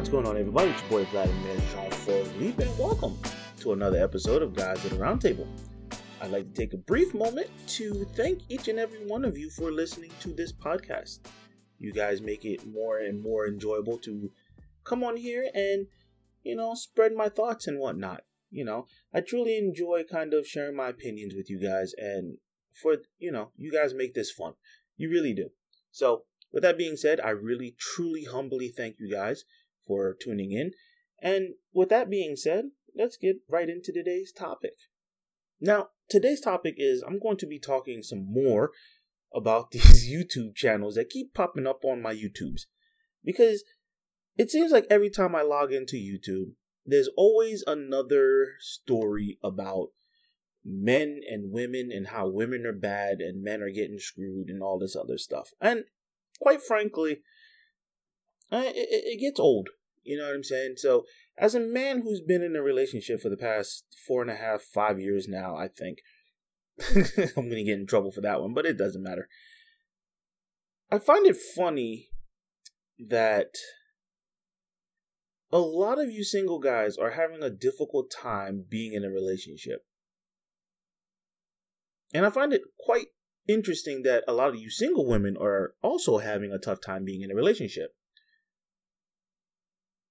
What's going on, everybody? It's your boy Vladimir Jean Philippe, and welcome to another episode of Guys at the Roundtable. I'd like to take a brief moment to thank each and every one of you for listening to this podcast. You guys make it more and more enjoyable to come on here and, you know, spread my thoughts and whatnot. You know, I truly enjoy kind of sharing my opinions with you guys, and for, you know, you guys make this fun. You really do. So, with that being said, I really, truly, humbly thank you guys for tuning in. And with that being said, let's get right into today's topic. Now, today's topic is I'm going to be talking some more about these YouTube channels that keep popping up on my YouTubes. Because it seems like every time I log into YouTube, there's always another story about men and women and how women are bad and men are getting screwed and all this other stuff. And quite frankly, it, gets old. You know what I'm saying? So, as a man who's been in a relationship for the past four and a half, five years now, I think I'm going to get in trouble for that one, but it doesn't matter. I find it funny that a lot of you single guys are having a difficult time being in a relationship. And I find it quite interesting that a lot of you single women are also having a tough time being in a relationship.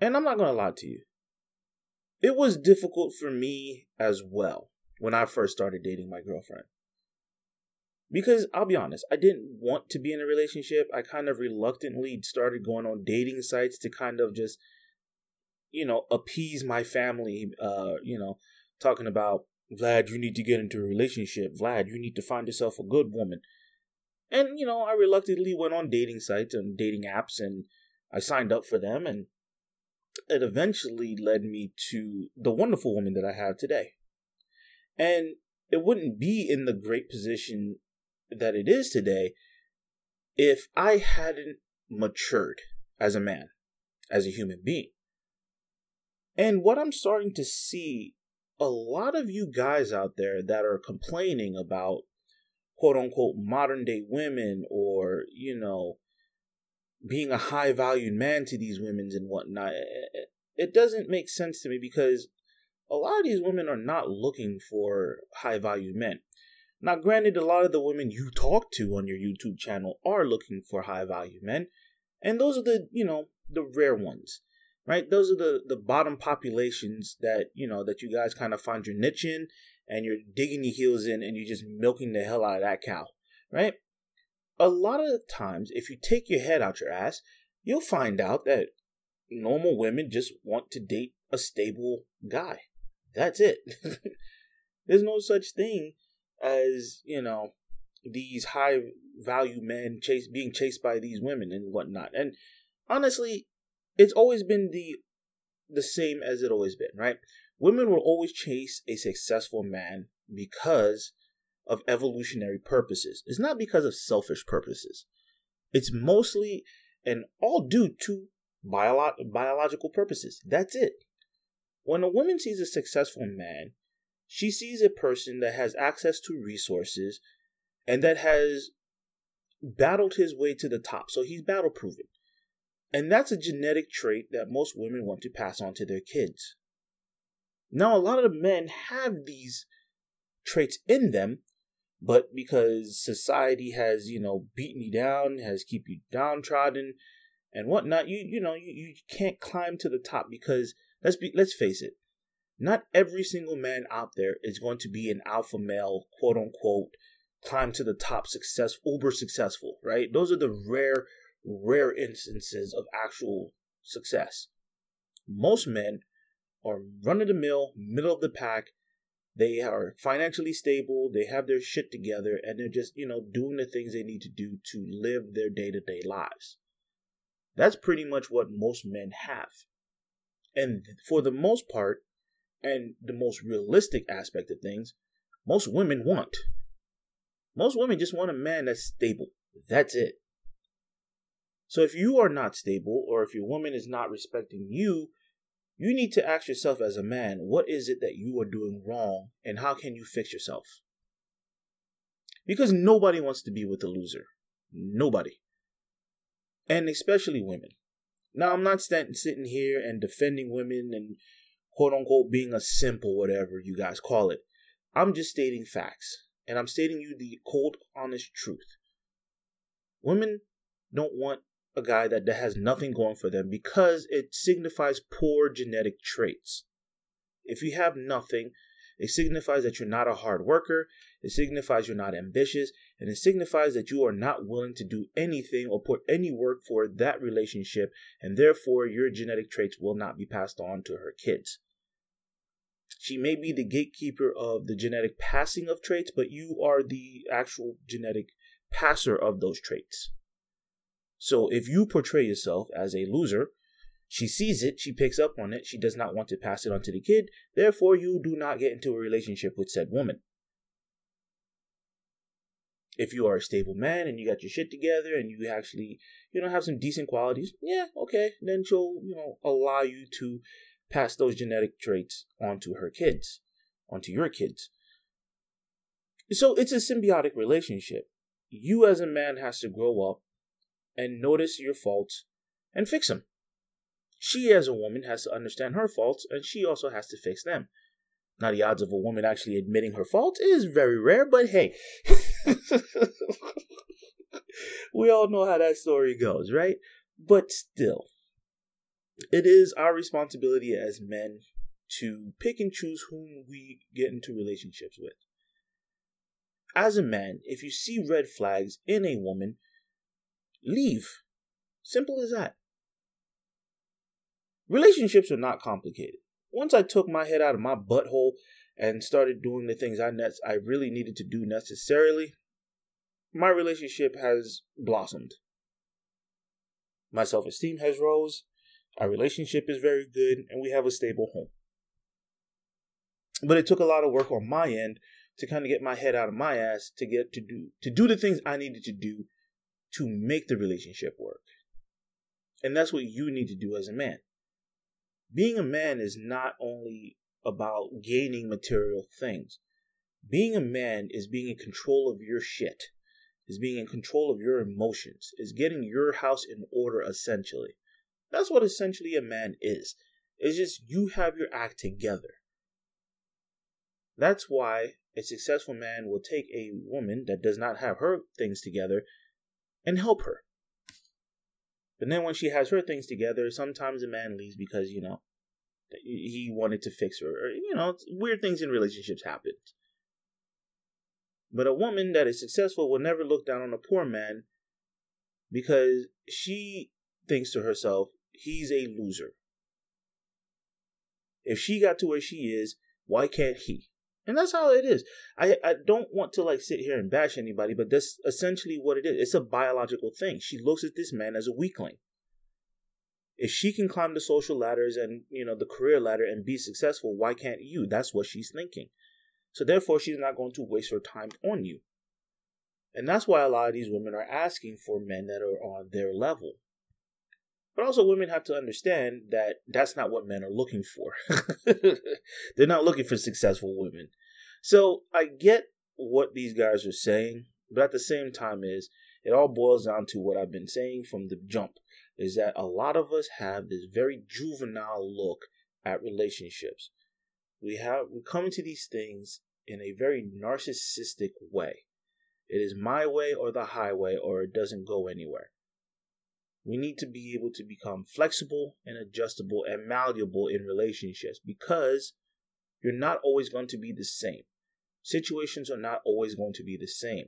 And I'm not going to lie to you. It was difficult for me as well when I first started dating my girlfriend. Because I'll be honest, I didn't want to be in a relationship. I kind of reluctantly started going on dating sites to kind of just, you know, appease my family. Uh, you know, talking about Vlad, you need to get into a relationship. Vlad, you need to find yourself a good woman. And, you know, I reluctantly went on dating sites and dating apps and I signed up for them and it eventually led me to the wonderful woman that I have today. And it wouldn't be in the great position that it is today if I hadn't matured as a man, as a human being. And what I'm starting to see a lot of you guys out there that are complaining about quote unquote modern day women or, you know, being a high valued man to these women and whatnot, it doesn't make sense to me because a lot of these women are not looking for high value men. Now, granted, a lot of the women you talk to on your YouTube channel are looking for high value men, and those are the, you know, the rare ones right? Those are the the bottom populations that you know that you guys kind of find your niche in, and you're digging your heels in, and you're just milking the hell out of that cow, right? A lot of times, if you take your head out your ass, you'll find out that normal women just want to date a stable guy. That's it. There's no such thing as you know these high value men chase being chased by these women and whatnot. And honestly, it's always been the the same as it always been, right? Women will always chase a successful man because of evolutionary purposes. It's not because of selfish purposes. It's mostly and all due to bio- biological purposes. That's it. When a woman sees a successful man, she sees a person that has access to resources and that has battled his way to the top. So he's battle proven. And that's a genetic trait that most women want to pass on to their kids. Now, a lot of men have these traits in them, but because society has, you know, beaten you down, has keep you downtrodden and whatnot, you you know, you, you can't climb to the top because let's be let's face it, not every single man out there is going to be an alpha male, quote unquote, climb to the top success uber successful, right? Those are the rare rare instances of actual success. Most men are run of the mill, middle of the pack. They are financially stable, they have their shit together, and they're just, you know, doing the things they need to do to live their day to day lives. That's pretty much what most men have. And for the most part, and the most realistic aspect of things, most women want. Most women just want a man that's stable. That's it. So if you are not stable or if your woman is not respecting you, you need to ask yourself as a man, what is it that you are doing wrong and how can you fix yourself? Because nobody wants to be with a loser. Nobody. And especially women. Now, I'm not st- sitting here and defending women and quote unquote being a simple, whatever you guys call it. I'm just stating facts. And I'm stating you the cold, honest truth. Women don't want a guy that, that has nothing going for them because it signifies poor genetic traits. If you have nothing, it signifies that you're not a hard worker, it signifies you're not ambitious, and it signifies that you are not willing to do anything or put any work for that relationship, and therefore your genetic traits will not be passed on to her kids. She may be the gatekeeper of the genetic passing of traits, but you are the actual genetic passer of those traits. So if you portray yourself as a loser, she sees it, she picks up on it, she does not want to pass it on to the kid, therefore you do not get into a relationship with said woman. If you are a stable man and you got your shit together and you actually, you know, have some decent qualities, yeah, okay, then she'll, you know, allow you to pass those genetic traits onto her kids, onto your kids. So it's a symbiotic relationship. You as a man has to grow up and notice your faults and fix them. She as a woman has to understand her faults and she also has to fix them. Now the odds of a woman actually admitting her faults is very rare, but hey. we all know how that story goes, right? But still, it is our responsibility as men to pick and choose whom we get into relationships with. As a man, if you see red flags in a woman, leave. Simple as that. Relationships are not complicated. Once I took my head out of my butthole and started doing the things I ne- I really needed to do necessarily, my relationship has blossomed. My self-esteem has rose, our relationship is very good, and we have a stable home. But it took a lot of work on my end to kind of get my head out of my ass to get to do to do the things I needed to do to make the relationship work. And that's what you need to do as a man. Being a man is not only about gaining material things. Being a man is being in control of your shit, is being in control of your emotions, is getting your house in order essentially. That's what essentially a man is. It's just you have your act together. That's why a successful man will take a woman that does not have her things together and help her. But then when she has her things together, sometimes a man leaves because, you know, he wanted to fix her. Or, you know, weird things in relationships happen. But a woman that is successful will never look down on a poor man because she thinks to herself, he's a loser. If she got to where she is, why can't he? And that's how it is. I, I don't want to like sit here and bash anybody, but that's essentially what it is. It's a biological thing. She looks at this man as a weakling. If she can climb the social ladders and, you know, the career ladder and be successful, why can't you? That's what she's thinking. So therefore she's not going to waste her time on you. And that's why a lot of these women are asking for men that are on their level. But also, women have to understand that that's not what men are looking for. They're not looking for successful women. So I get what these guys are saying, but at the same time, is it all boils down to what I've been saying from the jump is that a lot of us have this very juvenile look at relationships. We have we come into these things in a very narcissistic way. It is my way or the highway, or it doesn't go anywhere. We need to be able to become flexible and adjustable and malleable in relationships because you're not always going to be the same. Situations are not always going to be the same.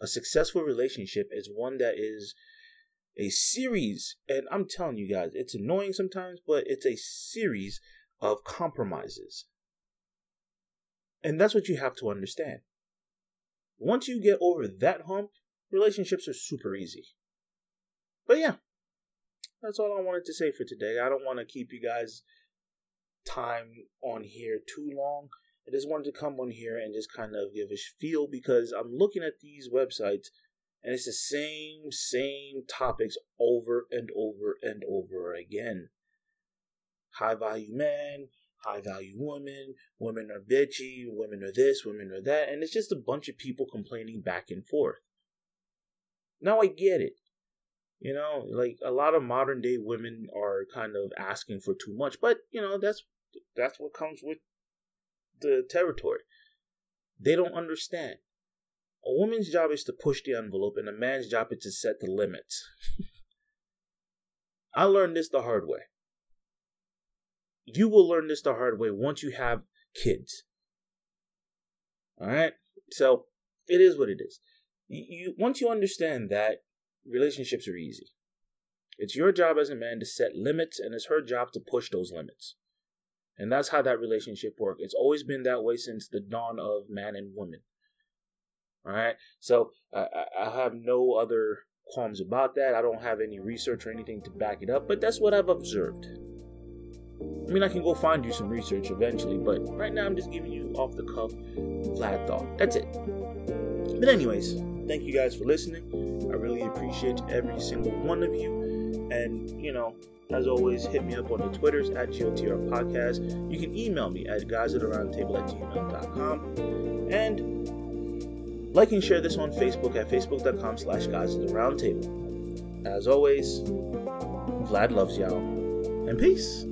A successful relationship is one that is a series, and I'm telling you guys, it's annoying sometimes, but it's a series of compromises. And that's what you have to understand. Once you get over that hump, relationships are super easy. But yeah, that's all I wanted to say for today. I don't want to keep you guys time on here too long. I just wanted to come on here and just kind of give a feel because I'm looking at these websites and it's the same, same topics over and over and over again. High value men, high value women, women are bitchy, women are this, women are that, and it's just a bunch of people complaining back and forth. Now I get it You know, like a lot of modern day women are kind of asking for too much, but you know, that's that's what comes with the territory. They don't understand. A woman's job is to push the envelope, and a man's job is to set the limits. I learned this the hard way. You will learn this the hard way once you have kids. All right? So, it is what it is. You, once you understand that relationships are easy. It's your job as a man to set limits and it's her job to push those limits. And that's how that relationship works. It's always been that way since the dawn of man and woman. All right. So I, I have no other qualms about that. I don't have any research or anything to back it up, but that's what I've observed. I mean, I can go find you some research eventually, but right now I'm just giving you off the cuff, flat thought. That's it. But, anyways, thank you guys for listening. I really appreciate every single one of you. And, you know, as always, hit me up on the Twitters at GOTR Podcast. You can email me at guys at the roundtable at gmail.com. And like and share this on Facebook at facebook.com slash guys at the. As always, Vlad loves y'all, and peace.